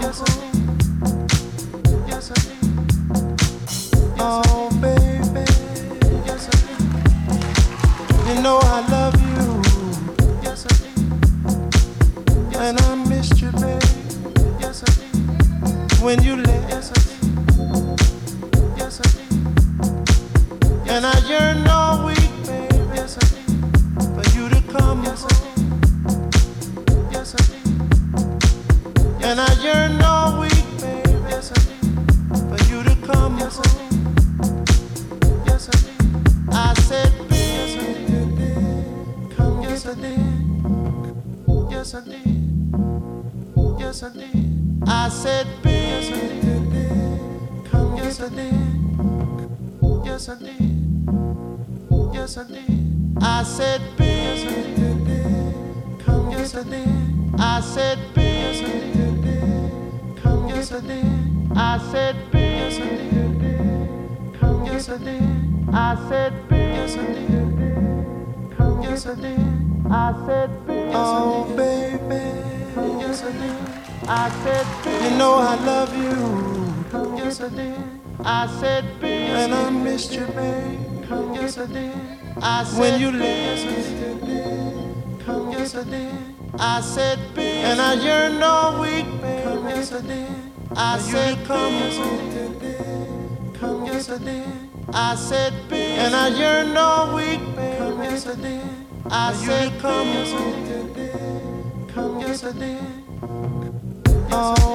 gasoline. said. And I yearned all week, baby. Come yesterday. I said, come yesterday. Come yesterday. Oh.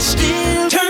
still turn